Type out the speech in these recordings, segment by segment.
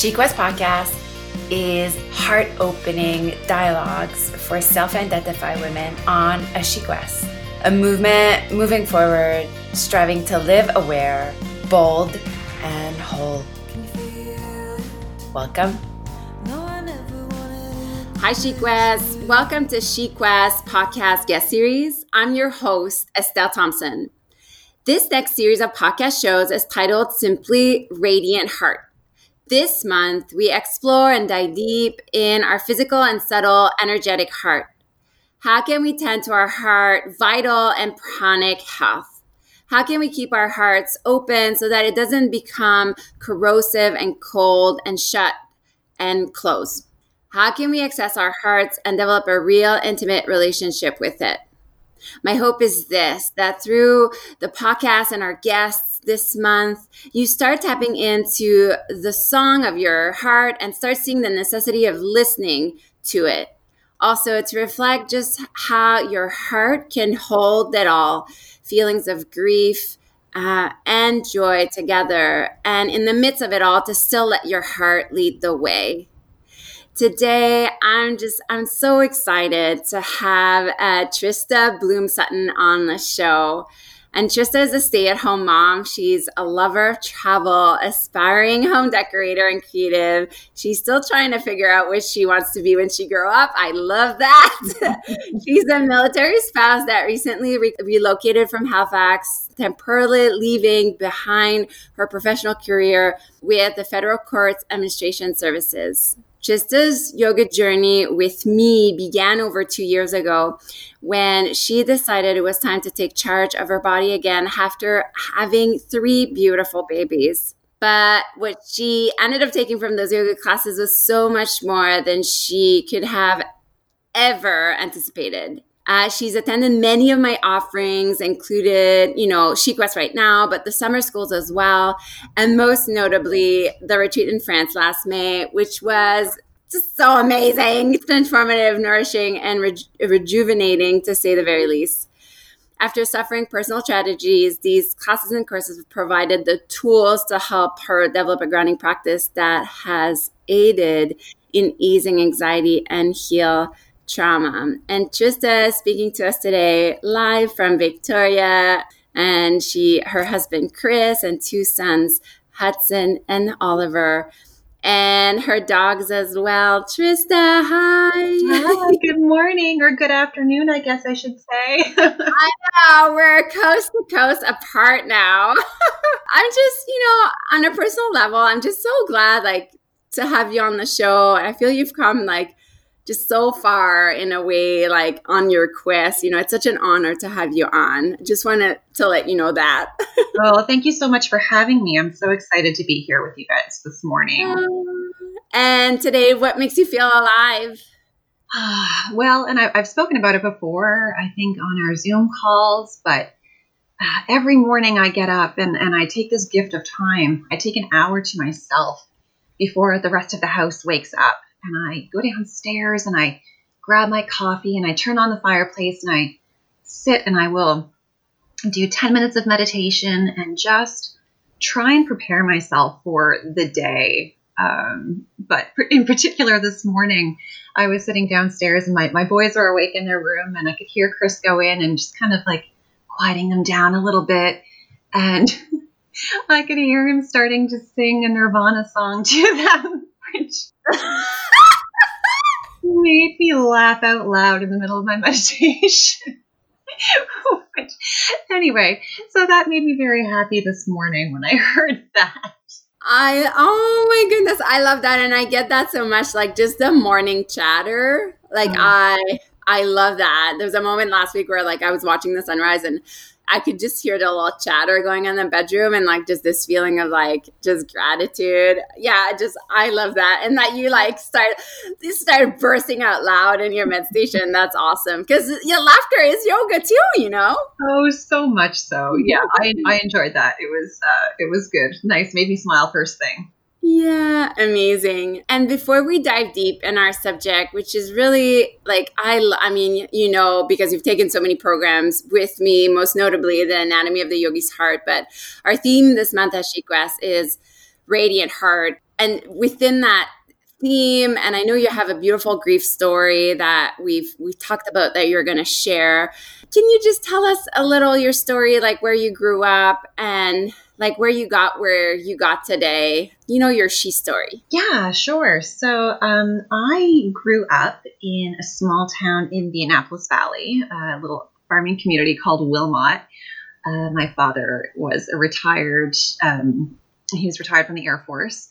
Chic Podcast is heart opening dialogues for self identified women on a Chic a movement moving forward, striving to live aware, bold, and whole. Welcome. Hi, Chic. Welcome to Chic podcast guest series. I'm your host, Estelle Thompson. This next series of podcast shows is titled simply Radiant Heart. This month, we explore and dive deep in our physical and subtle energetic heart. How can we tend to our heart, vital and pranic health? How can we keep our hearts open so that it doesn't become corrosive and cold and shut and close? How can we access our hearts and develop a real intimate relationship with it? My hope is this that through the podcast and our guests this month, you start tapping into the song of your heart and start seeing the necessity of listening to it. Also, to reflect just how your heart can hold it all feelings of grief, uh, and joy together. And in the midst of it all, to still let your heart lead the way. Today, I'm just, I'm so excited to have uh, Trista Bloom Sutton on the show. And Trista is a stay at home mom. She's a lover of travel, aspiring home decorator and creative. She's still trying to figure out what she wants to be when she grow up. I love that. She's a military spouse that recently re- relocated from Halifax, temporarily leaving behind her professional career with the Federal Courts Administration Services. Trista's yoga journey with me began over two years ago when she decided it was time to take charge of her body again after having three beautiful babies. But what she ended up taking from those yoga classes was so much more than she could have ever anticipated. Uh, she's attended many of my offerings, included, you know, SheQuest right now, but the summer schools as well. And most notably, the retreat in France last May, which was just so amazing, transformative, nourishing, and rejuvenating to say the very least. After suffering personal tragedies, these classes and courses have provided the tools to help her develop a grounding practice that has aided in easing anxiety and heal trauma. And Trista speaking to us today live from Victoria, and she, her husband Chris, and two sons Hudson and Oliver, and her dogs as well. Trista, hi. Hi, good morning or good afternoon, I guess I should say. I know, we're coast to coast apart now. I'm just, you know, on a personal level, I'm just so glad like to have you on the show. I feel you've come like just so far in a way like on your quest. You know it's such an honor to have you on. Just wanted to let you know that. Well thank you so much for having me. I'm so excited to be here with you guys this morning. Um, and today what makes you feel alive? Well and I, have spoken about it before i think on our zoom calls but uh, every morning i get up and, and i take this gift of time. I take an hour to myself before the rest of the house wakes up and I go downstairs and I grab my coffee and I turn on the fireplace and I sit and I will do 10 minutes of meditation and just try and prepare myself for the day. Um, but in particular, this morning, I was sitting downstairs and my, my boys were awake in their room and I could hear Chris go in and just kind of like quieting them down a little bit. And I could hear him starting to sing a Nirvana song to them, which made me laugh out loud in the middle of my meditation. anyway, so that made me very happy this morning when I heard that. I oh my goodness, I love that and I get that so much like just the morning chatter. Like oh. I I love that. There was a moment last week where like I was watching the sunrise and I could just hear the little chatter going on in the bedroom and like just this feeling of like just gratitude. Yeah, just I love that. And that you like start you start bursting out loud in your meditation. That's awesome. Because your laughter is yoga too, you know? Oh, so much so. Yeah, I, I enjoyed that. It was uh it was good. Nice. Made me smile first thing. Yeah, amazing. And before we dive deep in our subject, which is really like I I mean, you know, because you've taken so many programs with me, most notably the Anatomy of the Yogi's Heart, but our theme this month at West is Radiant Heart. and within that theme and i know you have a beautiful grief story that we've we've talked about that you're going to share can you just tell us a little your story like where you grew up and like where you got where you got today you know your she story yeah sure so um, i grew up in a small town in the annapolis valley a little farming community called wilmot uh, my father was a retired um, he was retired from the air force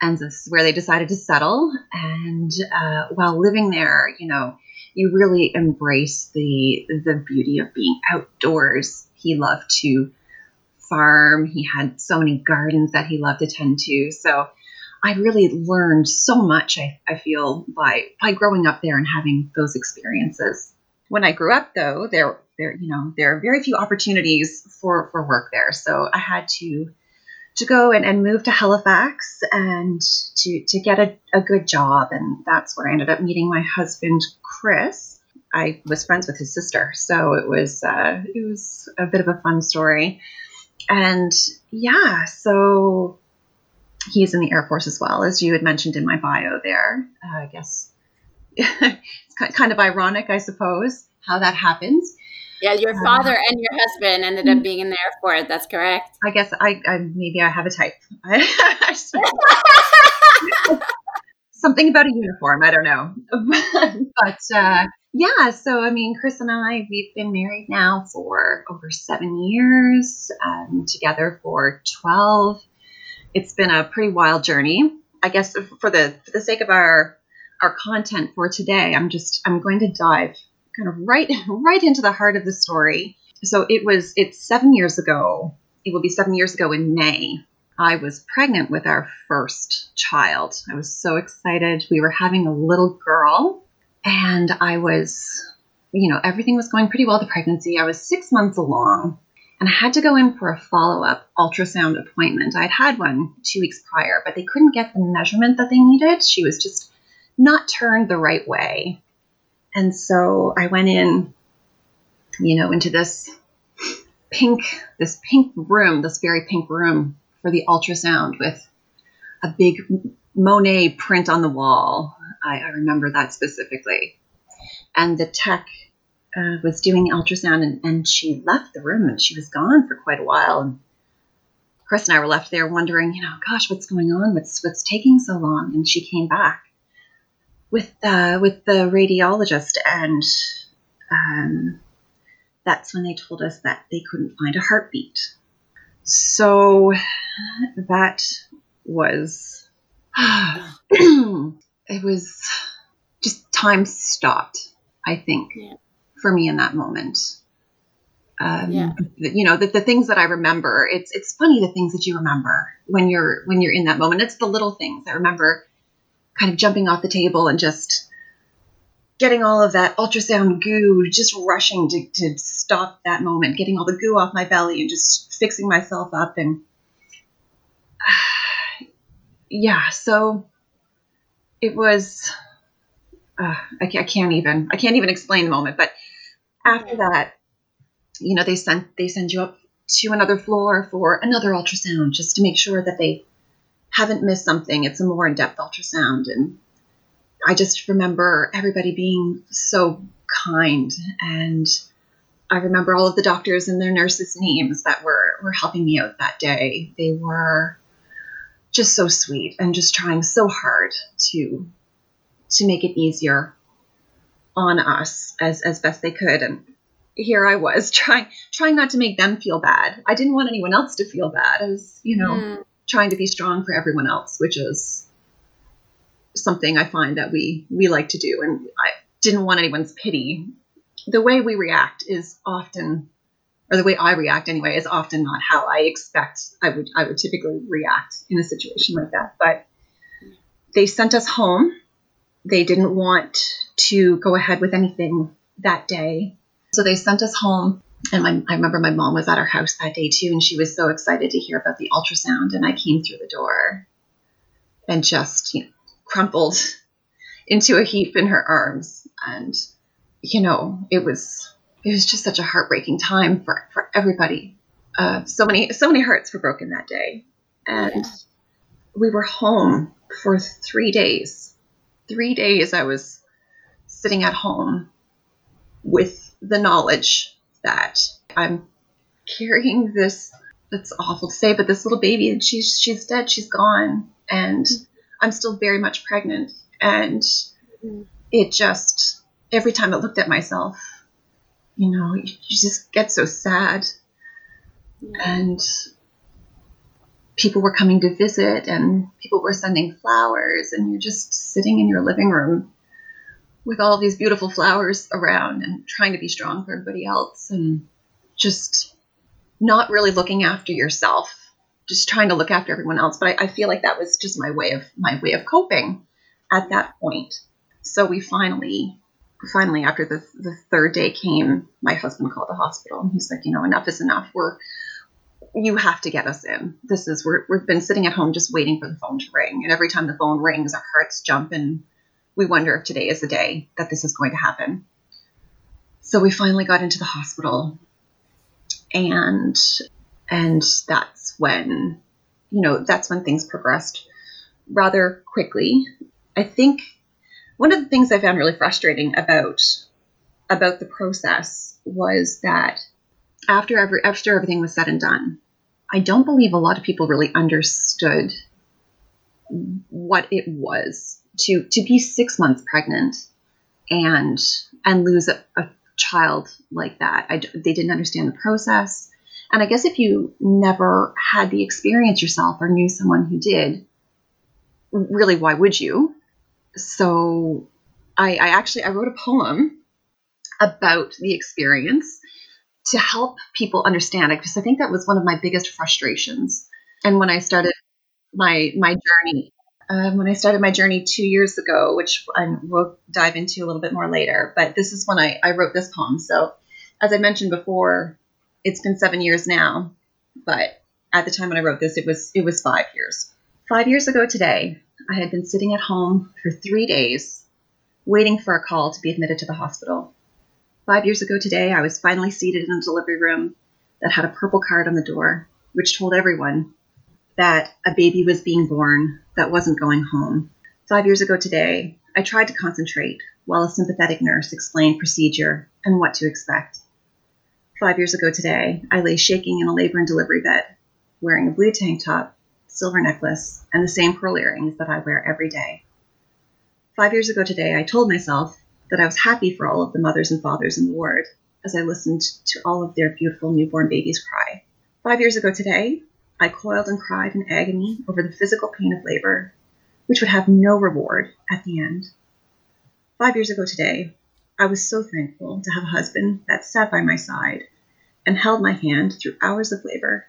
and this is where they decided to settle. And uh, while living there, you know, you really embrace the the beauty of being outdoors. He loved to farm. He had so many gardens that he loved to tend to. So I really learned so much. I, I feel by by growing up there and having those experiences. When I grew up, though, there there you know there are very few opportunities for for work there. So I had to to go and, and move to Halifax and to, to get a, a good job. And that's where I ended up meeting my husband, Chris. I was friends with his sister, so it was uh, it was a bit of a fun story. And yeah, so he's in the Air Force as well, as you had mentioned in my bio there. Uh, I guess it's kind of ironic, I suppose, how that happens. Yeah, your uh, father and your husband ended up being in the Air Force. That's correct. I guess I, I maybe I have a type. Something about a uniform. I don't know, but uh, yeah. So I mean, Chris and I we've been married now for over seven years, um, together for twelve. It's been a pretty wild journey. I guess for the for the sake of our our content for today, I'm just I'm going to dive kind of right right into the heart of the story. So it was it's 7 years ago. It will be 7 years ago in May. I was pregnant with our first child. I was so excited. We were having a little girl and I was you know, everything was going pretty well the pregnancy. I was 6 months along and I had to go in for a follow-up ultrasound appointment. I'd had one 2 weeks prior, but they couldn't get the measurement that they needed. She was just not turned the right way. And so I went in, you know, into this pink, this pink room, this very pink room for the ultrasound with a big Monet print on the wall. I, I remember that specifically. And the tech uh, was doing ultrasound and, and she left the room and she was gone for quite a while. And Chris and I were left there wondering, you know, gosh, what's going on? What's what's taking so long? And she came back with uh, with the radiologist, and um, that's when they told us that they couldn't find a heartbeat. So that was it was just time stopped. I think yeah. for me in that moment. Um, yeah. you know the, the things that I remember. It's it's funny the things that you remember when you're when you're in that moment. It's the little things. I remember kind of jumping off the table and just getting all of that ultrasound goo, just rushing to, to stop that moment, getting all the goo off my belly and just fixing myself up. And uh, yeah, so it was, uh, I, I can't even, I can't even explain the moment. But after that, you know, they sent, they send you up to another floor for another ultrasound just to make sure that they haven't missed something. It's a more in depth ultrasound. And I just remember everybody being so kind. And I remember all of the doctors and their nurses' names that were, were helping me out that day. They were just so sweet and just trying so hard to to make it easier on us as, as best they could. And here I was trying trying not to make them feel bad. I didn't want anyone else to feel bad. I was, you know, mm trying to be strong for everyone else, which is something I find that we we like to do. And I didn't want anyone's pity. The way we react is often, or the way I react anyway, is often not how I expect I would I would typically react in a situation like that. But they sent us home. They didn't want to go ahead with anything that day. So they sent us home and my, I remember my mom was at our house that day too, and she was so excited to hear about the ultrasound. And I came through the door and just you know, crumpled into a heap in her arms. And you know, it was it was just such a heartbreaking time for for everybody. Uh, so many so many hearts were broken that day, and yeah. we were home for three days. Three days I was sitting at home with the knowledge that I'm carrying this it's awful to say, but this little baby and she's she's dead, she's gone. And I'm still very much pregnant. And it just every time I looked at myself, you know, you, you just get so sad. And people were coming to visit and people were sending flowers and you're just sitting in your living room with all these beautiful flowers around and trying to be strong for everybody else and just not really looking after yourself just trying to look after everyone else. But I, I feel like that was just my way of my way of coping at that point. So we finally finally after the, the third day came my husband called the hospital and he's like you know enough is enough we're you have to get us in. This is we're, we've been sitting at home just waiting for the phone to ring, and every time the phone rings, our hearts jump, and we wonder if today is the day that this is going to happen. So we finally got into the hospital, and and that's when you know that's when things progressed rather quickly. I think one of the things I found really frustrating about about the process was that after every after everything was said and done, I don't believe a lot of people really understood what it was to to be six months pregnant and and lose a, a child like that. I, they didn't understand the process, and I guess if you never had the experience yourself or knew someone who did, really, why would you? So, I, I actually I wrote a poem about the experience to help people understand it because I think that was one of my biggest frustrations. And when I started my my journey, um, when I started my journey two years ago, which I will dive into a little bit more later, but this is when I, I wrote this poem. So, as I mentioned before, it's been seven years now, but at the time when I wrote this, it was it was five years. Five years ago today, I had been sitting at home for three days, waiting for a call to be admitted to the hospital. Five years ago today, I was finally seated in a delivery room that had a purple card on the door, which told everyone that a baby was being born that wasn't going home. Five years ago today, I tried to concentrate while a sympathetic nurse explained procedure and what to expect. Five years ago today, I lay shaking in a labor and delivery bed, wearing a blue tank top, silver necklace, and the same pearl earrings that I wear every day. Five years ago today, I told myself that I was happy for all of the mothers and fathers in the ward as I listened to all of their beautiful newborn babies cry. Five years ago today, I coiled and cried in agony over the physical pain of labor, which would have no reward at the end. Five years ago today, I was so thankful to have a husband that sat by my side and held my hand through hours of labor,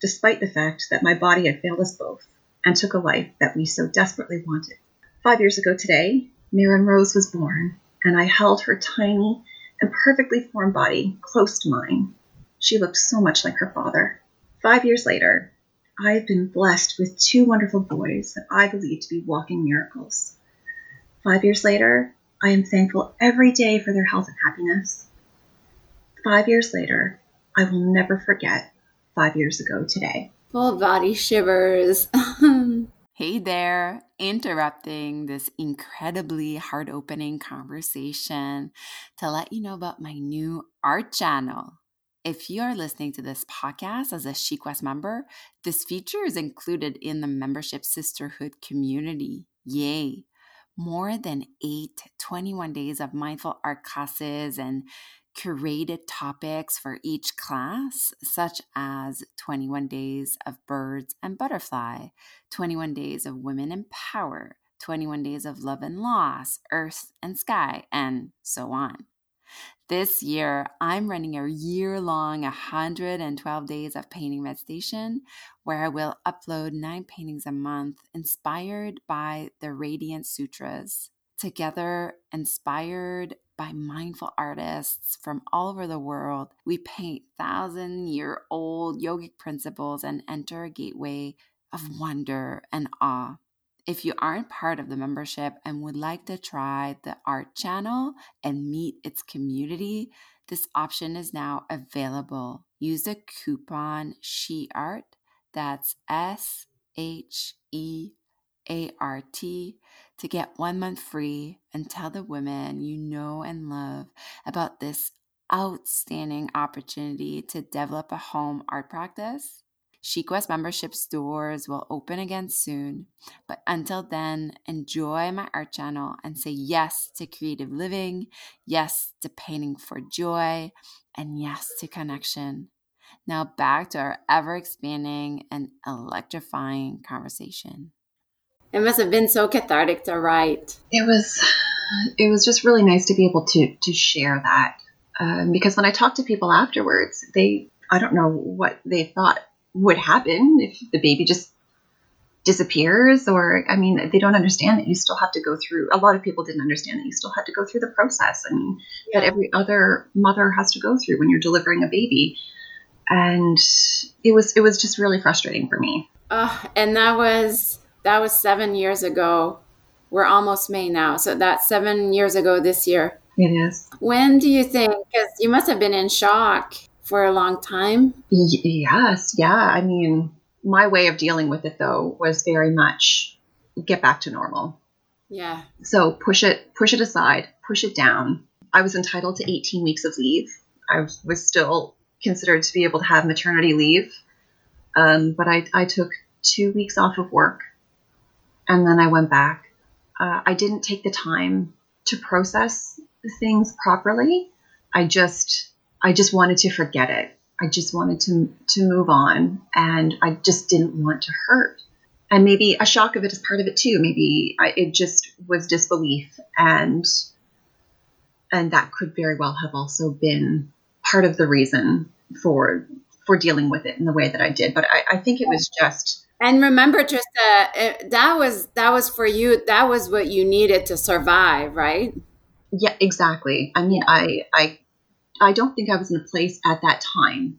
despite the fact that my body had failed us both and took a life that we so desperately wanted. Five years ago today, Mirren Rose was born, and I held her tiny and perfectly formed body close to mine. She looked so much like her father. Five years later, I have been blessed with two wonderful boys that I believe to be walking miracles. Five years later, I am thankful every day for their health and happiness. Five years later, I will never forget five years ago today. Full body shivers. Hey there, interrupting this incredibly heart opening conversation to let you know about my new art channel. If you are listening to this podcast as a SheQuest member, this feature is included in the membership sisterhood community. Yay! More than eight 21 days of mindful art classes and curated topics for each class, such as 21 Days of Birds and Butterfly, 21 Days of Women in Power, 21 Days of Love and Loss, Earth and Sky, and so on. This year, I'm running a year long 112 days of painting meditation where I will upload nine paintings a month inspired by the Radiant Sutras. Together, inspired by mindful artists from all over the world, we paint thousand year old yogic principles and enter a gateway of mm. wonder and awe. If you aren't part of the membership and would like to try the art channel and meet its community, this option is now available. Use the coupon SHEART, that's S H E to get one month free and tell the women you know and love about this outstanding opportunity to develop a home art practice. SheQuest membership stores will open again soon, but until then, enjoy my art channel and say yes to creative living, yes to painting for joy, and yes to connection. Now back to our ever expanding and electrifying conversation. It must have been so cathartic to write. It was it was just really nice to be able to to share that um, because when I talked to people afterwards, they I don't know what they thought would happen if the baby just disappears or i mean they don't understand that you still have to go through a lot of people didn't understand that you still had to go through the process i mean yeah. that every other mother has to go through when you're delivering a baby and it was it was just really frustrating for me uh, and that was that was seven years ago we're almost may now so that's seven years ago this year it is when do you think because you must have been in shock for a long time? Y- yes, yeah. I mean, my way of dealing with it though was very much get back to normal. Yeah. So push it push it aside, push it down. I was entitled to 18 weeks of leave. I was still considered to be able to have maternity leave. Um, but I, I took two weeks off of work and then I went back. Uh, I didn't take the time to process things properly. I just I just wanted to forget it. I just wanted to to move on, and I just didn't want to hurt. And maybe a shock of it is part of it too. Maybe I, it just was disbelief, and and that could very well have also been part of the reason for for dealing with it in the way that I did. But I, I think it was just. And remember, Trista, that was that was for you. That was what you needed to survive, right? Yeah, exactly. I mean, I I I don't think I was in a place at that time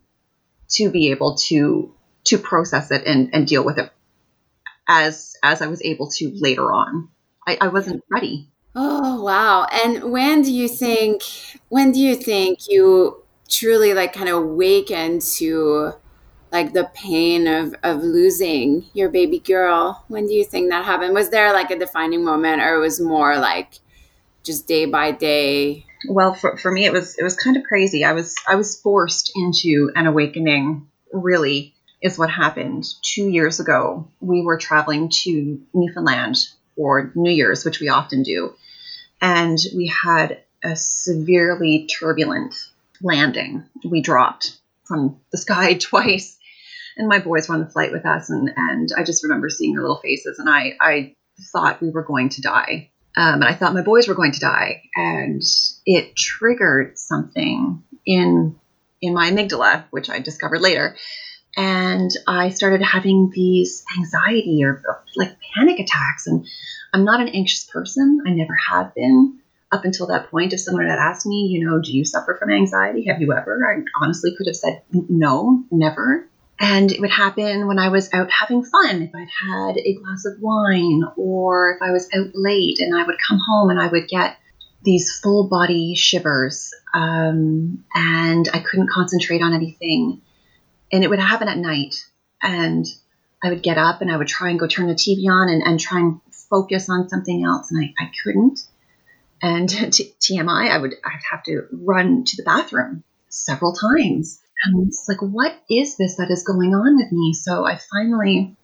to be able to to process it and, and deal with it as as I was able to later on. I, I wasn't ready. Oh wow. And when do you think when do you think you truly like kind of awaken to like the pain of of losing your baby girl? When do you think that happened? Was there like a defining moment or it was more like just day by day? Well for, for me it was it was kind of crazy. I was i was forced into an awakening really is what happened. Two years ago we were traveling to newfoundland for new year's which we often do and we had a severely turbulent landing. We dropped from the sky twice and my boys were on the flight with us and and i just remember seeing their little faces and i i thought we were going to die um, and I thought my boys were going to die, and it triggered something in in my amygdala, which I discovered later. And I started having these anxiety or like panic attacks. And I'm not an anxious person. I never have been up until that point. If someone had asked me, you know, do you suffer from anxiety? Have you ever? I honestly could have said no, never. And it would happen when I was out having fun, if I'd had a glass of wine, or if I was out late and I would come home and I would get these full body shivers um, and I couldn't concentrate on anything. And it would happen at night. And I would get up and I would try and go turn the TV on and, and try and focus on something else. And I, I couldn't. And t- TMI, I would I'd have to run to the bathroom several times and it's like, what is this that is going on with me? So I finally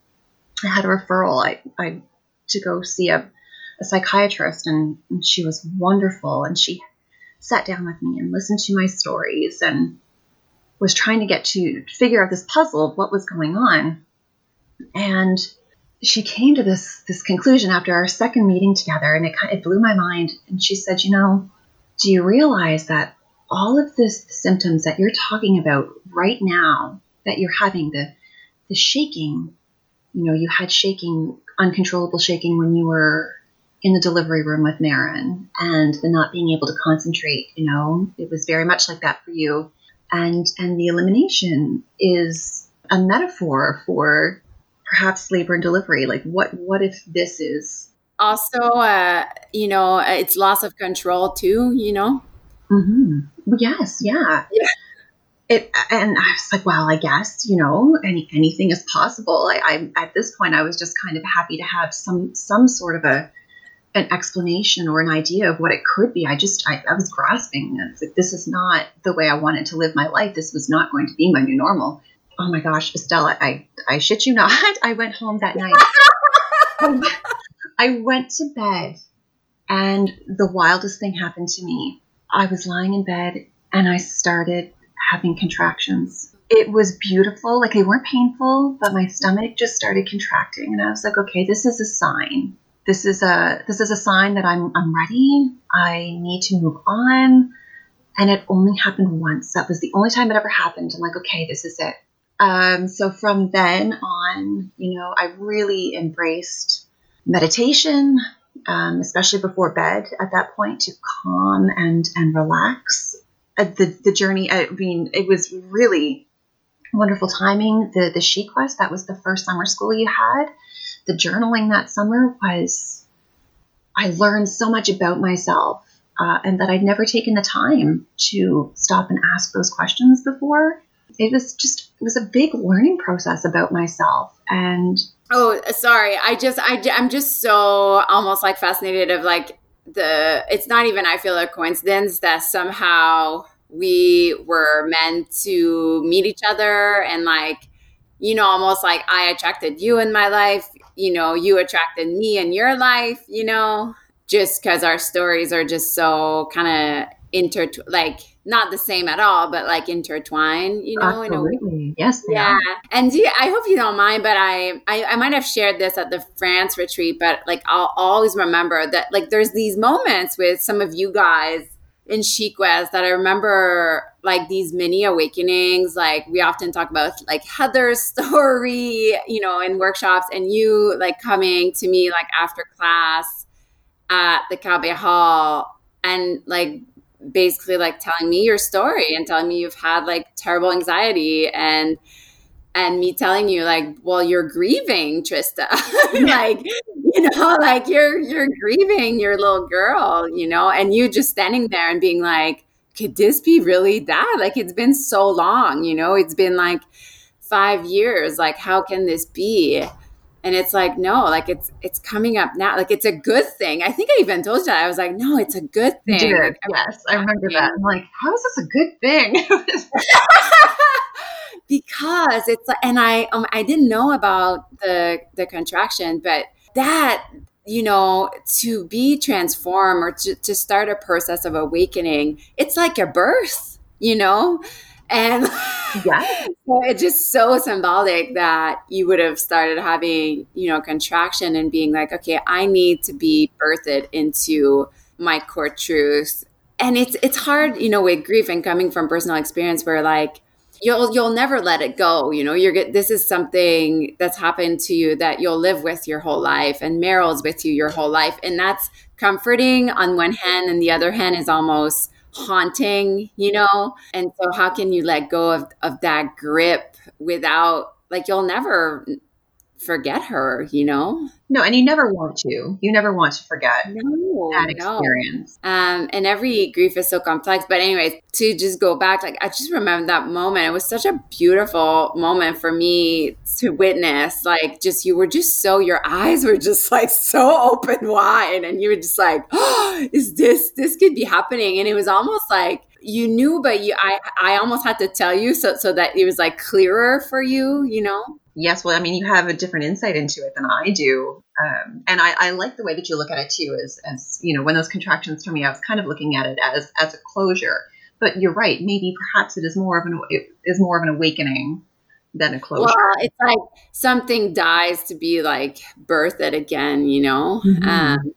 I had a referral I, I to go see a, a psychiatrist, and, and she was wonderful. And she sat down with me and listened to my stories and was trying to get to figure out this puzzle of what was going on. And she came to this this conclusion after our second meeting together, and it kind of blew my mind. And she said, "You know, do you realize that all of this symptoms that you're talking about right now that you're having the the shaking you know you had shaking uncontrollable shaking when you were in the delivery room with Marin and the not being able to concentrate you know it was very much like that for you. And and the elimination is a metaphor for perhaps labor and delivery. Like what what if this is also uh you know it's loss of control too you know Mm-hmm. Yes, yeah. yeah. it and I was like, well, I guess you know, any anything is possible. I, I at this point, I was just kind of happy to have some some sort of a an explanation or an idea of what it could be. I just I, I was grasping. I was like, this is not the way I wanted to live my life. This was not going to be my new normal. Oh my gosh, Estelle, I I shit you not. I went home that night. I went to bed, and the wildest thing happened to me. I was lying in bed and I started having contractions. It was beautiful. Like they weren't painful, but my stomach just started contracting. And I was like, okay, this is a sign. This is a this is a sign that I'm I'm ready. I need to move on. And it only happened once. That was the only time it ever happened. I'm like, okay, this is it. Um, so from then on, you know, I really embraced meditation, um, especially before bed at that point to calm and and relax uh, the the journey. I mean, it was really wonderful timing. The the She Quest that was the first summer school you had. The journaling that summer was. I learned so much about myself, uh, and that I'd never taken the time to stop and ask those questions before. It was just it was a big learning process about myself, and oh, uh, sorry, I just I I'm just so almost like fascinated of like the it's not even I feel a coincidence that somehow we were meant to meet each other and like you know almost like I attracted you in my life, you know, you attracted me in your life, you know, just cuz our stories are just so kind of inter like not the same at all, but like intertwined, you know. Absolutely. Yes. yeah. Are. And yeah, I hope you don't mind, but I, I I might have shared this at the France retreat, but like I'll always remember that like there's these moments with some of you guys in SheQuest that I remember like these mini awakenings. Like we often talk about like Heather's story, you know, in workshops, and you like coming to me like after class at the Cabe Hall and like basically like telling me your story and telling me you've had like terrible anxiety and and me telling you like well you're grieving trista. Like you know like you're you're grieving your little girl you know and you just standing there and being like could this be really that like it's been so long you know? It's been like five years. Like how can this be and it's like no like it's it's coming up now. Like it's a good thing. I think i even told you that. I was like no it's a good thing. Like, yes i remember that. I'm like how is this a good thing? Because it's like, and i um, i didn't know about the the contraction but that you know to be transformed or to, to start a process of awakening it's like a birth you know and yeah. so it's just so symbolic that you would have started having, you know, contraction and being like, okay, I need to be birthed into my core truth. And it's it's hard, you know, with grief and coming from personal experience where like you'll you'll never let it go you know you're this is something that's happened to you that you'll live with your whole life and meryl's with you your whole life and that's comforting on one hand and the other hand is almost haunting, you know? And so how can you let go of, of that grip without like you'll never forget her, you know? No, and you never want to. You never want to forget no, that experience. No. Um, and every grief is so complex. But anyways, to just go back, like I just remember that moment. It was such a beautiful moment for me to witness. Like just you were just so your eyes were just like so open wide, and you were just like, oh, is this this could be happening? And it was almost like you knew, but you I I almost had to tell you so so that it was like clearer for you, you know? Yes, well, I mean, you have a different insight into it than I do, um, and I, I, like the way that you look at it too. As, as you know, when those contractions for me, I was kind of looking at it as as a closure. But you're right. Maybe perhaps it is more of an it is more of an awakening than a closure. Well, it's like something dies to be like birthed again. You know. Mm-hmm. Um,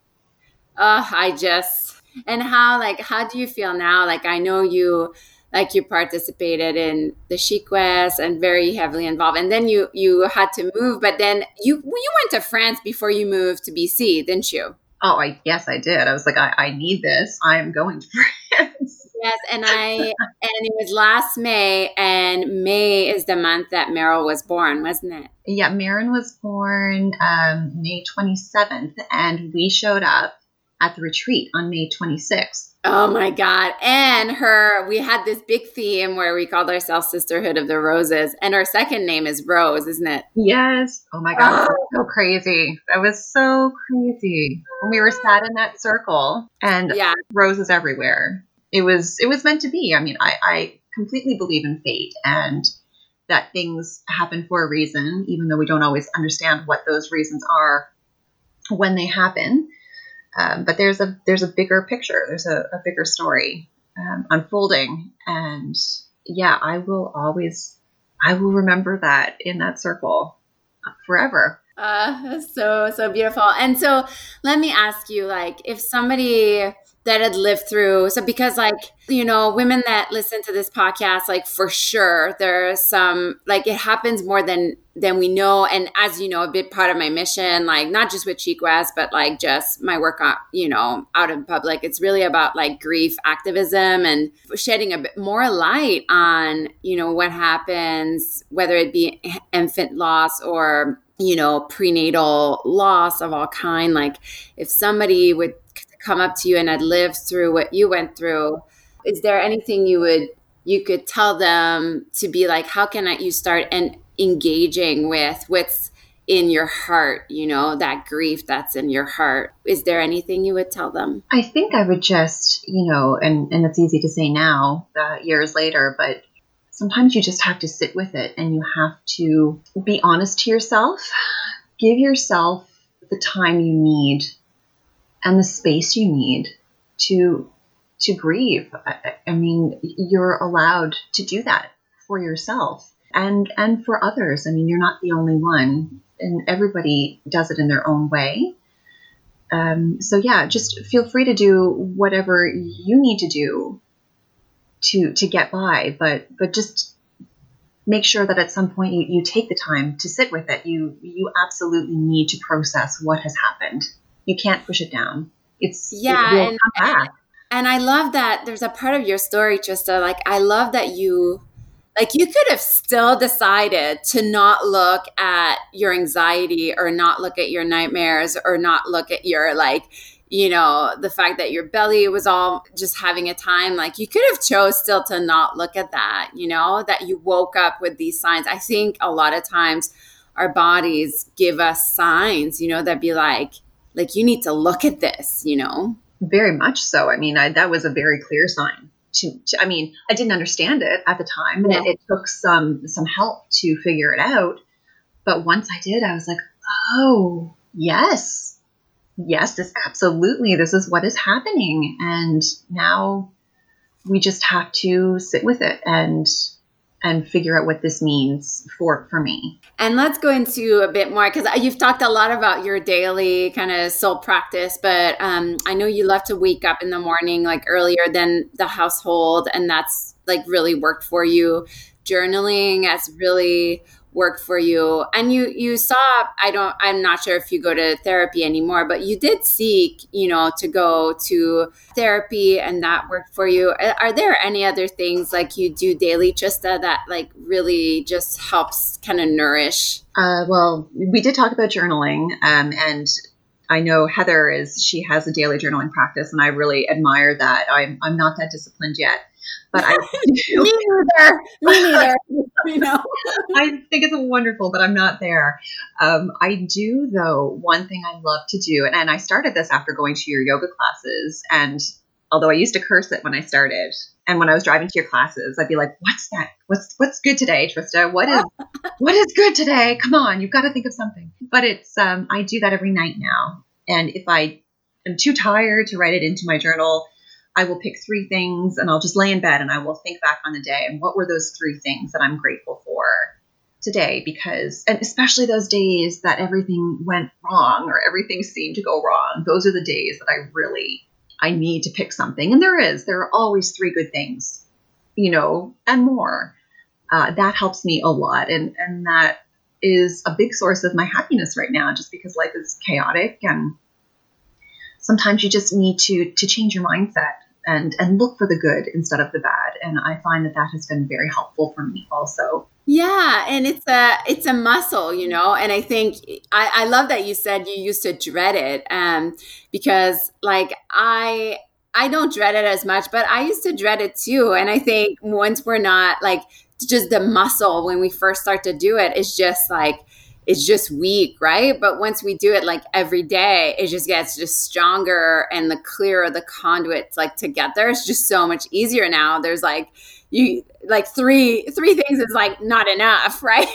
uh, I just and how like how do you feel now? Like I know you like you participated in the SheQuest and very heavily involved and then you you had to move but then you you went to france before you moved to bc didn't you? Oh i yes i did. I was like i, I need this. I am going to france. Yes and i and it was last may and may is the month that meryl was born wasn't it? Yeah marin was born um, may 27th and we showed up at the retreat on May 26th. Oh my God. And her, we had this big theme where we called ourselves Sisterhood of the Roses. And our second name is Rose, isn't it? Yes. Oh my God. Oh. so crazy. That was so crazy. When we were sat in that circle and yeah. roses everywhere. It was it was meant to be. I mean, I, I completely believe in fate and that things happen for a reason, even though we don't always understand what those reasons are when they happen. Um, but there's a there's a bigger picture. There's a, a bigger story um, unfolding, and yeah, I will always I will remember that in that circle forever. Uh, so so beautiful. And so let me ask you, like, if somebody that had lived through. So because like you know women that listen to this podcast like for sure there's some like it happens more than than we know. And as you know a big part of my mission like not just with SheQuest but like just my work on you know out in public it's really about like grief activism and shedding a bit more light on you know what happens whether it be infant loss or you know prenatal loss of all kind like if somebody would come up to you and had lived through what you went through, is there anything you would you could tell them to be like, how can I, you start and engaging with what's in your heart, you know, that grief that's in your heart. Is there anything you would tell them? I think I would just, you know, and, and it's easy to say now, uh, years later, but sometimes you just have to sit with it and you have to be honest to yourself. Give yourself the time you need and the space you need to to grieve. I, I mean, you're allowed to do that for yourself and and for others. I mean, you're not the only one, and everybody does it in their own way. Um, so yeah, just feel free to do whatever you need to do to to get by, but but just make sure that at some point you, you take the time to sit with it. You you absolutely need to process what has happened you can't push it down. It's yeah, it and, and, and I love that there's a part of your story, Trista. Like I love that you like you could have still decided to not look at your anxiety or not look at your nightmares or not look at your like you know the fact that your belly was all just having a time like you could have chose still to not look at that you know that you woke up with these signs. I think a lot of times our bodies give us signs you know that be like like you need to look at this you know? Very much so. I mean I, that was a very clear sign to, to, i mean i didn't understand it at the time and yeah. it, it took some some help to figure it out. But once i did i was like oh yes yes this absolutely this is what is happening and now we just have to sit with it and and figure out what this means for for me. And let's go into a bit more because you've talked a lot about your daily kind of soul practice, but um, I know you love to wake up in the morning like earlier than the household, and that's like really worked for you. Journaling has really worked for you. And you you saw i don't i'm not sure if you go to therapy anymore but you did seek you know to go to therapy and that worked for you. Are there any other things like you do daily that, that like really just helps kind of nourish? Uh, well we did talk about journaling um, and I know Heather is she has a daily journaling practice and I really admire that. I'm I'm not that disciplined yet but I me neither. Me neither. you know, I think it's wonderful, but I'm not there. Um, I do though. One thing I love to do, and, and I started this after going to your yoga classes, and although I used to curse it when I started, and when I was driving to your classes, I'd be like, "What's that? What's what's good today, Trista? What is what is good today? Come on, you've got to think of something." But it's um, I do that every night now, and if I am too tired to write it into my journal, I will pick three things and I'll just lay in bed and I will think back on the day. And what were those three things that I'm grateful for today? Because and especially those days that everything went wrong or everything seemed to go wrong those are the days that I really I need to pick something. And there is there are always three good things you know and more. Uh, that helps me a lot. And and that is a big source of my happiness right now just because life is chaotic and sometimes you just need to to change your mindset and and look for the good instead of the bad. And I find that that has been very helpful for me also. Yeah, and it's a it's a muscle, you know. And I think I, I love that you said you used to dread it, um, because like I I don't dread it as much, but I used to dread it too. And I think once we're not like just the muscle when we first start to do it, it's just like it's just weak, right? But once we do it like every day, it just gets just stronger and the clearer the conduits like together. It's just so much easier now. There's like you like three three things is like not enough, right?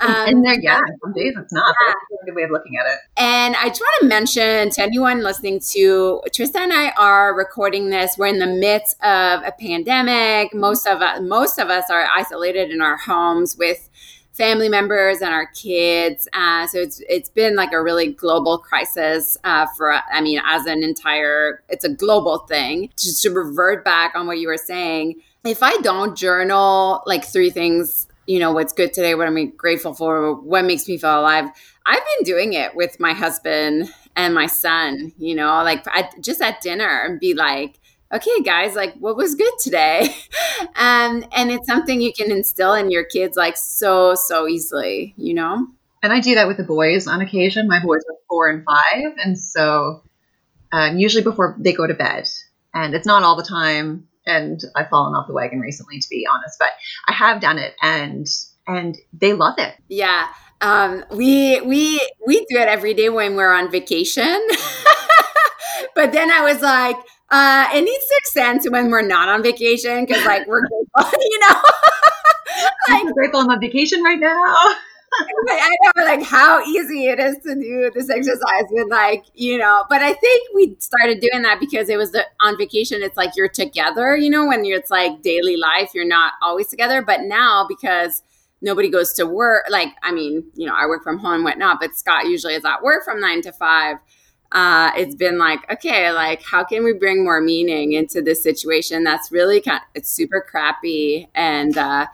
um, and there, yeah, some days it's not. Yeah. That's a good way of looking at it. And I just want to mention to anyone listening to Trista and I are recording this. We're in the midst of a pandemic. Most of us, most of us are isolated in our homes with family members and our kids. Uh, so it's it's been like a really global crisis uh, for I mean, as an entire, it's a global thing. Just to revert back on what you were saying, if I don't journal like three things, you know, what's good today, what I'm grateful for, what makes me feel alive, I've been doing it with my husband and my son, you know, like just at dinner and be like, okay, guys, like what was good today? um, and it's something you can instill in your kids like so, so easily, you know? And I do that with the boys on occasion. My boys are four and five. And so um, usually before they go to bed, and it's not all the time. And I've fallen off the wagon recently, to be honest, but I have done it and and they love it. Yeah. Um, we we we do it every day when we're on vacation. but then I was like, uh, it needs to extend to when we're not on vacation because, like, we're grateful, you know. like, I'm grateful I'm on vacation right now. I know, like, how easy it is to do this exercise with, like, you know. But I think we started doing that because it was the, on vacation. It's like you're together, you know, when you're, it's like daily life, you're not always together. But now because nobody goes to work, like, I mean, you know, I work from home and whatnot, but Scott usually is at work from nine to five uh, it's been like, okay, like how can we bring more meaning into this situation that's really kind of, it's super crappy and uh,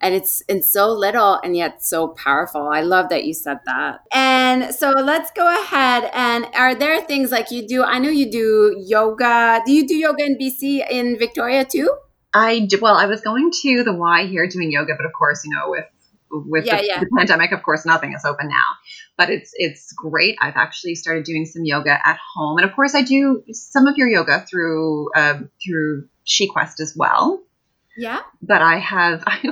and it's in so little and yet so powerful. I love that you said that. And so let's go ahead and are there things like you do? I know you do yoga. Do you do yoga in BC in Victoria too? I do. Well, I was going to the Y here doing yoga, but of course, you know, with with yeah, the, yeah. the, pandemic, of course, nothing is open now. But it's it's great. I've actually started doing some yoga at home, and of course, I do some of your yoga through um, through SheQuest as well. Yeah. But I have I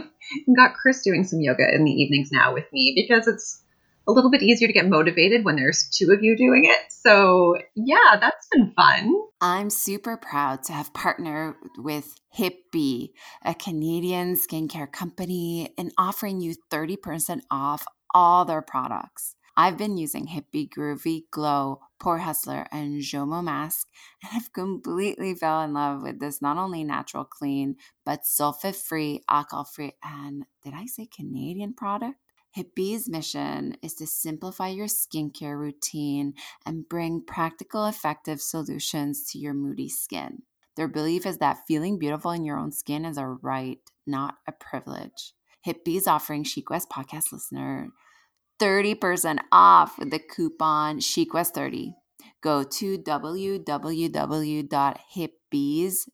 got Chris doing some yoga in the evenings now with me because it's a little bit easier to get motivated when there's two of you doing it. So, yeah, that's been fun. I'm super proud to have partnered with Hipbee, a Canadian skincare company, and offering you 30% off all their products. I've been using Hipbee Groovy Glow, Pore Hustler, and Jomo Mask, and I've completely fell in love with this not only natural clean, but sulfate free, alcohol free, and did I say Canadian product? Hipbee's mission is to simplify your skincare routine and bring practical, effective solutions to your moody skin. Their belief is that feeling beautiful in your own skin is a right, not a privilege. Hipbee is offering SheQuest podcast listener 30% off with the coupon SheQuest30. Go to www.hipbees,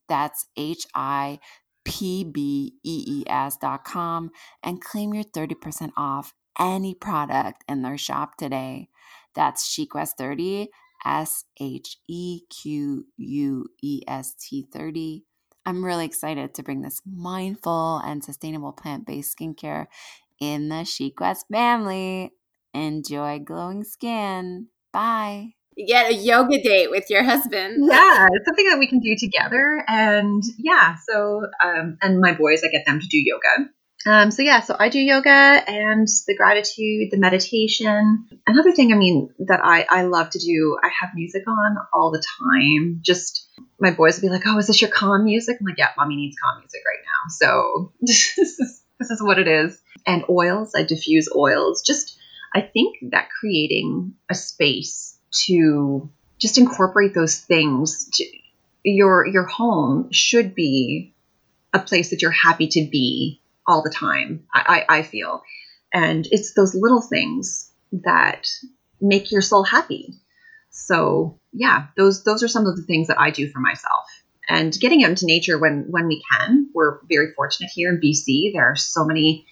that's H I pbees.com and claim your 30% off any product in their shop today. That's SheQuest30, S H E Q U E S T 30. I'm really excited to bring this mindful and sustainable plant based skincare in the SheQuest family. Enjoy glowing skin. Bye get a yoga date with your husband. Yeah, it's something that we can do together. And yeah, so um, and my boys, I get them to do yoga. Um, so yeah, so I do yoga and the gratitude, the meditation. Another thing, I mean, that I I love to do, I have music on all the time. Just my boys will be like, "Oh, is this your calm music?" I'm like, "Yeah, mommy needs calm music right now." So this is this is what it is. And oils, I diffuse oils. Just I think that creating a space to just incorporate those things. To, your your home should be a place that you're happy to be all the time. I, I, I feel, and it's those little things that make your soul happy. So yeah, those those are some of the things that I do for myself. And getting out into nature when when we can. We're very fortunate here in BC. There are so many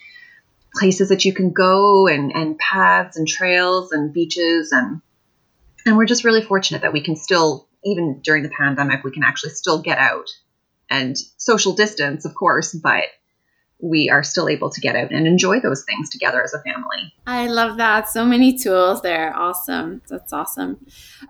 places that you can go and, and paths and trails and beaches and and we're just really fortunate that we can still even during the pandemic we can actually still get out and social distance of course but we are still able to get out and enjoy those things together as a family. I love that. So many tools there. Awesome. That's awesome.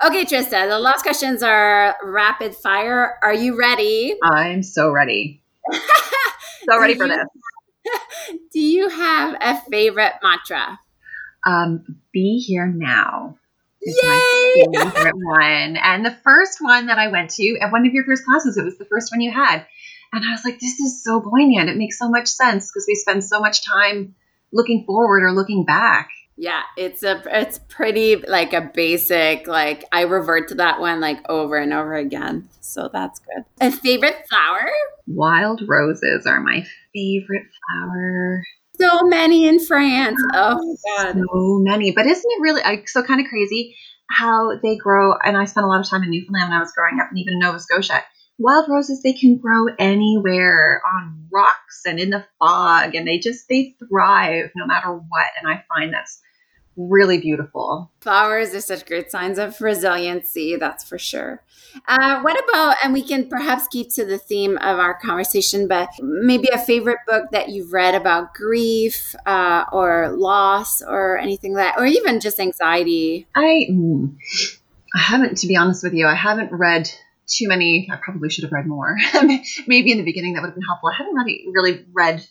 Okay, Trista, the last questions are rapid fire. Are you ready? I'm so ready. so ready for you, this. Do you have a favorite mantra? Um, be here now. Yay! one. And the first one that I went to at one of your first classes, it was the first one you had. And I was like, this is so poignant. It makes so much sense because we spend so much time looking forward or looking back. Yeah, it's a it's pretty like a basic like I revert to that one like over and over again. So that's good. A favorite flower? Wild roses are my favorite flower. So many in France. Oh, oh my god. So many. But isn't it really like, so kind of crazy how they grow and I spent a lot of time in Newfoundland when I was growing up and even in Nova Scotia wild roses they can grow anywhere on rocks and in the fog and they just they thrive no matter what and i find that's really beautiful flowers are such great signs of resiliency that's for sure uh, what about and we can perhaps keep to the theme of our conversation but maybe a favorite book that you've read about grief uh, or loss or anything like that or even just anxiety i mm, i haven't to be honest with you i haven't read too many. I probably should have read more. Maybe in the beginning that would have been helpful. I haven't really really read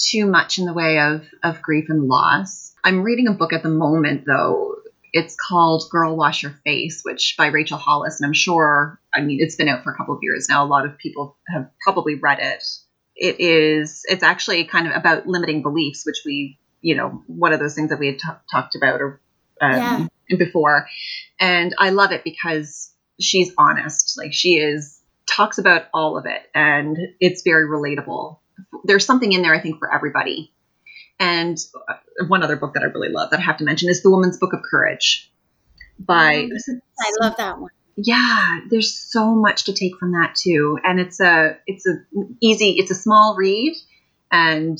too much in the way of of grief and loss. I'm reading a book at the moment though. It's called Girl Wash Your Face, which by Rachel Hollis, and I'm sure I mean it's been out for a couple of years now. A lot of people have probably read it. It is it's actually kind of about limiting beliefs, which we you know one of those things that we had t- talked about or um, yeah. before, and I love it because she's honest. Like she is talks about all of it and it's very relatable. There's something in there I think for everybody. And uh, one other book that I really love that I have to mention is The Woman's Book of Courage by mm, I love that one. Yeah, there's so much to take from that too. And it's a it's a easy it's a small read and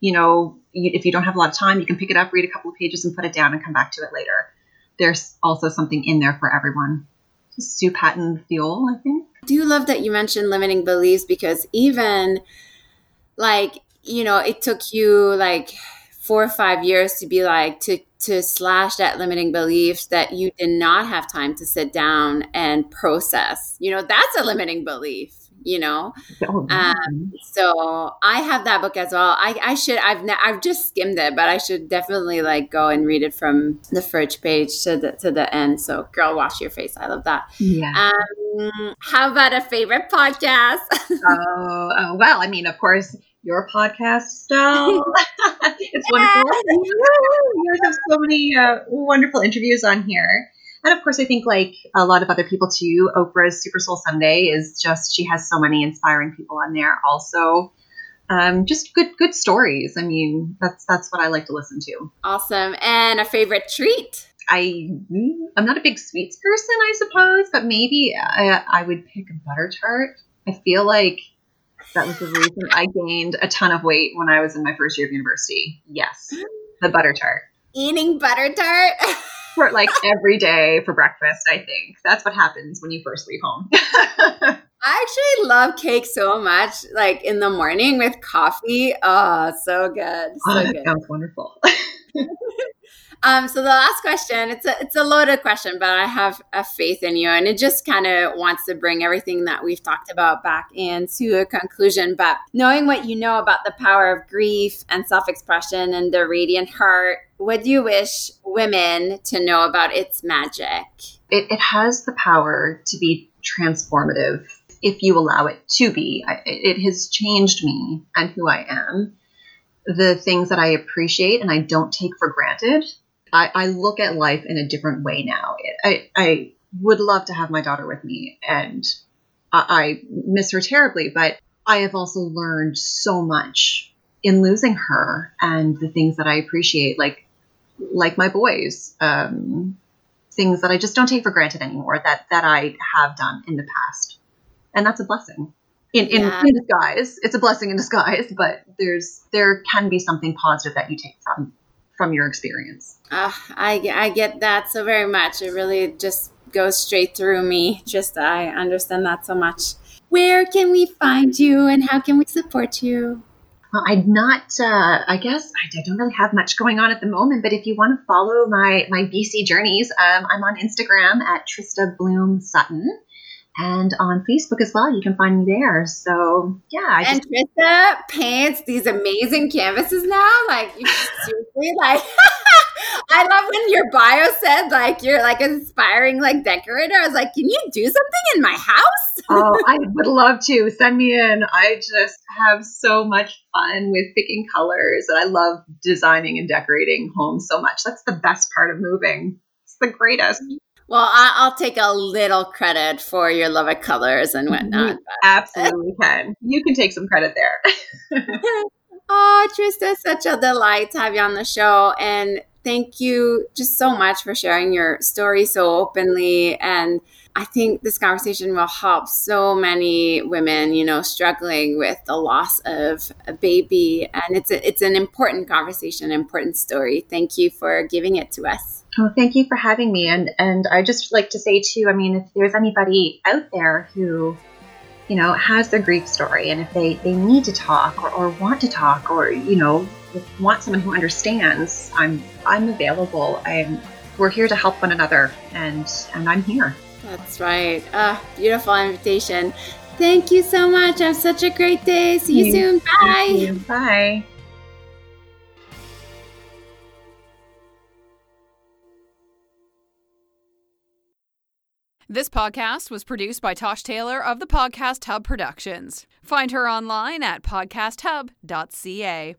you know, you, if you don't have a lot of time, you can pick it up, read a couple of pages and put it down and come back to it later. There's also something in there for everyone. Sue Patton Thoele, I think. I do love that you mentioned limiting beliefs because even like, you know, it took you like four or five years to be like to to slash that limiting belief that you did not have time to sit down and process. You know, that's a limiting belief you know. Oh, um, so I have that book as well. I, I should I've ne- I've just skimmed it, but I should definitely like go and read it from the first page to the to the end. So, girl, wash your face. I love that. Yeah. Um, how about a favorite podcast? oh, oh, well, I mean, of course, your podcast, Stell. it's wonderful. you have so many uh, wonderful interviews on here. And of course, I think like a lot of other people too, Oprah's Super Soul Sunday is just she has so many inspiring people on there. Also, um, just good good stories. I mean, that's that's what I like to listen to. Awesome. And a favorite treat? I I'm not a big sweets person, I suppose, but maybe I, I would pick a butter tart. I feel like that was the reason I gained a ton of weight when I was in my first year of university. Yes, the butter tart. Eating butter tart. for like every day for breakfast, I think. That's what happens when you first leave home. I actually love cake so much, like in the morning with coffee. Oh, so good. So oh, that good. sounds wonderful. Um, so the last question, it's a it's a loaded question, but I have a faith in you, and it just kind of wants to bring everything that we've talked about back into a conclusion. But knowing what you know about the power of grief and self expression and the radiant heart, what do you wish women to know about its magic? It, it has the power to be transformative if you allow it to be. It has changed me and who I am the things that I appreciate and I don't take for granted I, I look at life in a different way now. I, I would love to have my daughter with me, and I, I miss her terribly, but I have also learned so much in losing her and the things that I appreciate, like like my boys, um, things that I just don't take for granted anymore that that I have done in the past, and that's a blessing in, in, yeah. in disguise. It's a blessing in disguise, but there's there can be something positive that you take from from your experience. Uh, I I get that so very much. It really just goes straight through me. Just I understand that so much. Where can we find you, and how can we support you? Well, I'm not. Uh, I guess I don't really have much going on at the moment. But if you want to follow my my BC journeys, um, I'm on Instagram at Trista Bloom Sutton and on Facebook as well. You can find me there. So yeah, I and just- Trista paints these amazing canvases now. Like you seriously, like I love when your bio said like you're like inspiring like decorator. I was like, can you do something in my house? oh, I would love to. Send me in. I just have so much fun with picking colors, and I love designing and decorating homes so much. That's the best part of moving. It's the greatest. Well, I'll take a little credit for your love of colors and mm-hmm. whatnot. You absolutely can. You can take some credit there. oh, Trista, such a delight to have you on the show. And thank you just so much for sharing your story so openly. And I think this conversation will help so many women, you know, struggling with the loss of a baby. And it's a, it's an important conversation, important story. Thank you for giving it to us. Oh, thank you for having me. And and I just like to say too, I mean, if there's anybody out there who, you know, has their grief story and if they, they need to talk or, or want to talk or, you know, want someone who understands, I'm I'm available. I'm we're here to help one another and and I'm here. That's right. Uh, beautiful invitation. Thank you so much. Have such a great day. See you soon. Bye. You. Bye. This podcast was produced by Tosh Taylor of the Podcast Hub Productions. Find her online at podcasthub.ca.